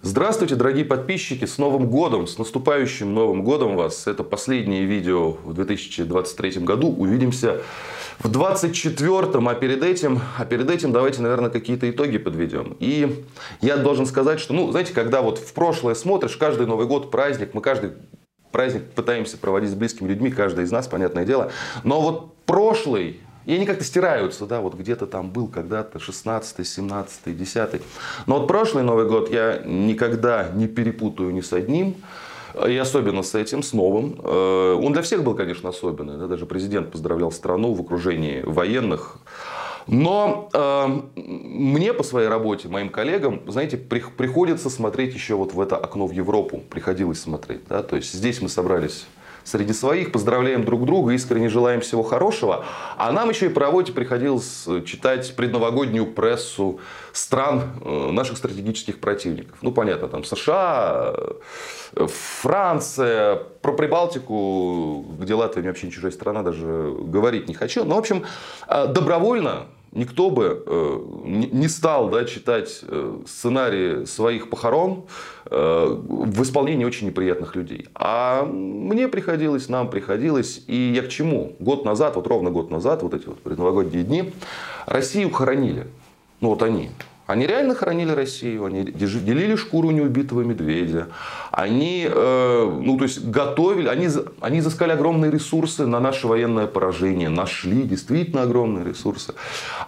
Здравствуйте, дорогие подписчики! С Новым годом, с наступающим Новым годом вас! Это последнее видео в 2023 году. Увидимся в 2024, а перед этим, а перед этим давайте, наверное, какие-то итоги подведем. И я должен сказать, что, ну, знаете, когда вот в прошлое смотришь, каждый Новый год праздник, мы каждый праздник пытаемся проводить с близкими людьми, каждый из нас, понятное дело. Но вот прошлый и они как-то стираются, да, вот где-то там был когда-то 16 17 10 Но вот прошлый Новый год я никогда не перепутаю ни с одним. И особенно с этим, с новым. Э, он для всех был, конечно, особенный. Да? Даже президент поздравлял страну в окружении военных. Но э, мне по своей работе, моим коллегам, знаете, при, приходится смотреть еще вот в это окно в Европу. Приходилось смотреть. Да? То есть здесь мы собрались среди своих, поздравляем друг друга, искренне желаем всего хорошего. А нам еще и по работе приходилось читать предновогоднюю прессу стран э, наших стратегических противников. Ну, понятно, там США, э, Франция, про Прибалтику, где Латвия не вообще не чужая страна, даже говорить не хочу. Но, в общем, э, добровольно никто бы э, не стал да, читать э, сценарии своих похорон э, в исполнении очень неприятных людей. А мне приходилось, нам приходилось, и я к чему? Год назад, вот ровно год назад, вот эти вот предновогодние дни, Россию хоронили. Ну вот они, они реально хоронили Россию, они делили шкуру неубитого медведя, они, э, ну, то есть готовили, они, они изыскали огромные ресурсы на наше военное поражение, нашли действительно огромные ресурсы.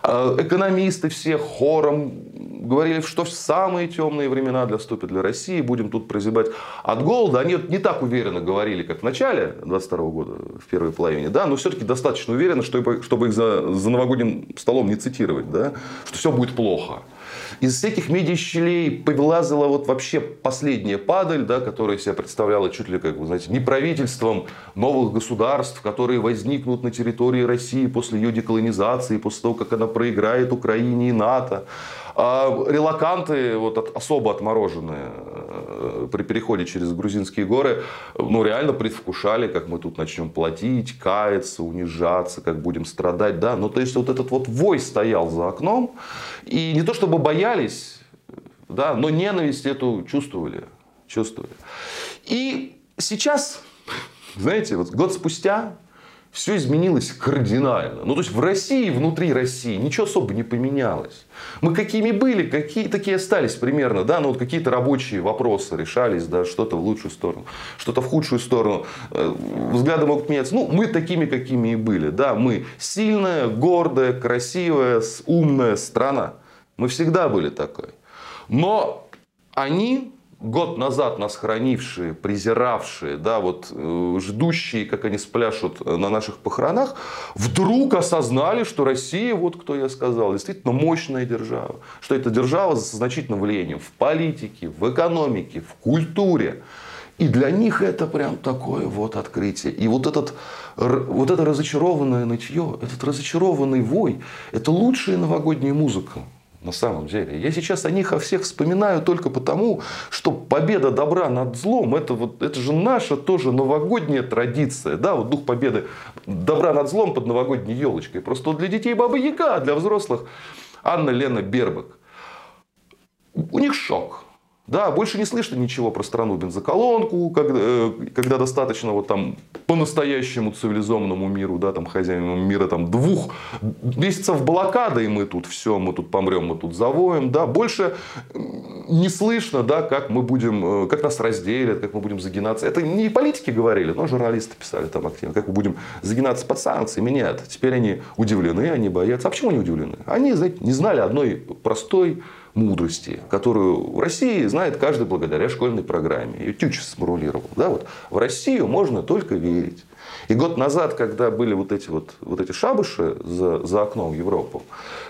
Э, экономисты все хором говорили, что в самые темные времена для ступит для России, будем тут прозябать от голода. Они не так уверенно говорили, как в начале 22 года, в первой половине, да, но все-таки достаточно уверенно, чтобы, чтобы их за, за новогодним столом не цитировать, да, что все будет плохо. Из всяких медиащелей повылазила вот вообще последняя падаль, да, которая себя представляла чуть ли как, вы знаете, не правительством новых государств, которые возникнут на территории России после ее деколонизации, после того, как она проиграет Украине и НАТО. А релаканты, вот от, особо отмороженные э, при переходе через грузинские горы, ну реально предвкушали, как мы тут начнем платить, каяться, унижаться, как будем страдать. Да? Ну то есть вот этот вот вой стоял за окном. И не то чтобы боялись, да, но ненависть эту чувствовали. чувствовали. И сейчас, знаете, вот год спустя все изменилось кардинально. Ну, то есть в России, внутри России ничего особо не поменялось. Мы какими были, какие такие остались примерно, да, ну вот какие-то рабочие вопросы решались, да, что-то в лучшую сторону, что-то в худшую сторону. Э, взгляды могут меняться. Ну, мы такими, какими и были, да, мы сильная, гордая, красивая, умная страна. Мы всегда были такой. Но они год назад нас хранившие, презиравшие, да, вот, э, ждущие, как они спляшут на наших похоронах, вдруг осознали, что Россия, вот кто я сказал, действительно мощная держава. Что это держава с значительным влиянием в политике, в экономике, в культуре. И для них это прям такое вот открытие. И вот, этот, вот это разочарованное нытье, этот разочарованный вой, это лучшая новогодняя музыка на самом деле. Я сейчас о них о всех вспоминаю только потому, что победа добра над злом, это, вот, это же наша тоже новогодняя традиция. Да, вот дух победы добра над злом под новогодней елочкой. Просто для детей Баба Яга, а для взрослых Анна Лена Бербак. У них шок. Да, больше не слышно ничего про страну бензоколонку, когда, э, когда достаточно вот там по-настоящему цивилизованному миру, да, там хозяинам мира там двух месяцев блокады, и мы тут все, мы тут помрем, мы тут завоем, да, больше не слышно, да, как мы будем, э, как нас разделят, как мы будем загинаться. Это не политики говорили, но журналисты писали там активно, как мы будем загинаться под санкциями. Нет, теперь они удивлены, они боятся. А почему они удивлены? Они, знаете, не знали одной простой мудрости, которую в России знает каждый благодаря школьной программе. Ее Тюч смурулировал. Да, вот. В Россию можно только верить. И год назад, когда были вот эти, вот, вот эти шабыши за, за окном Европу,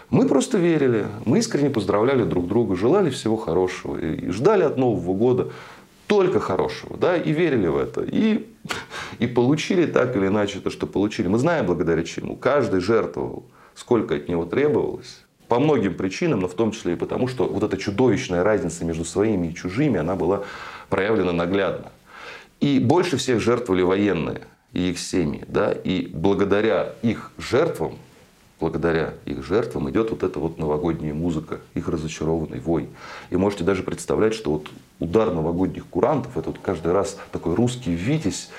мы просто верили, мы искренне поздравляли друг друга, желали всего хорошего и ждали от Нового года только хорошего, да, и верили в это. И, и получили так или иначе то, что получили. Мы знаем благодаря чему. Каждый жертвовал, сколько от него требовалось. По многим причинам, но в том числе и потому, что вот эта чудовищная разница между своими и чужими, она была проявлена наглядно. И больше всех жертвовали военные и их семьи. Да? И благодаря их жертвам благодаря их жертвам идет вот эта вот новогодняя музыка, их разочарованный вой. И можете даже представлять, что вот удар новогодних курантов, это вот каждый раз такой русский витязь,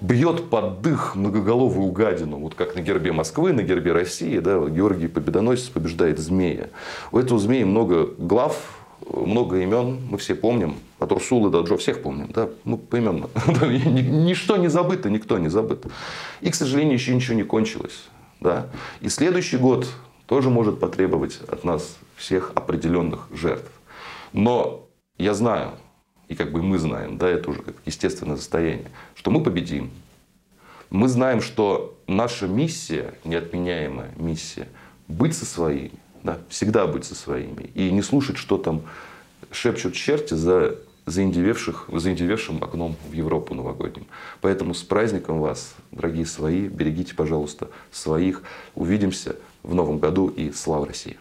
бьет под дых многоголовую гадину, вот как на гербе Москвы, на гербе России, да, Георгий Победоносец побеждает змея. У этого змеи много глав, много имен, мы все помним, от Урсулы до Джо всех помним, да, ну, поименно. Ничто не забыто, никто не забыт. И, к сожалению, еще ничего не кончилось. Да? И следующий год тоже может потребовать от нас всех определенных жертв. Но я знаю, и как бы мы знаем, да, это уже как естественное состояние, что мы победим. Мы знаем, что наша миссия, неотменяемая миссия, быть со своими, да, всегда быть со своими. И не слушать, что там шепчут черти за заиндевевших, заиндевевшим окном в Европу новогодним. Поэтому с праздником вас, дорогие свои, берегите, пожалуйста, своих. Увидимся в новом году и слава России!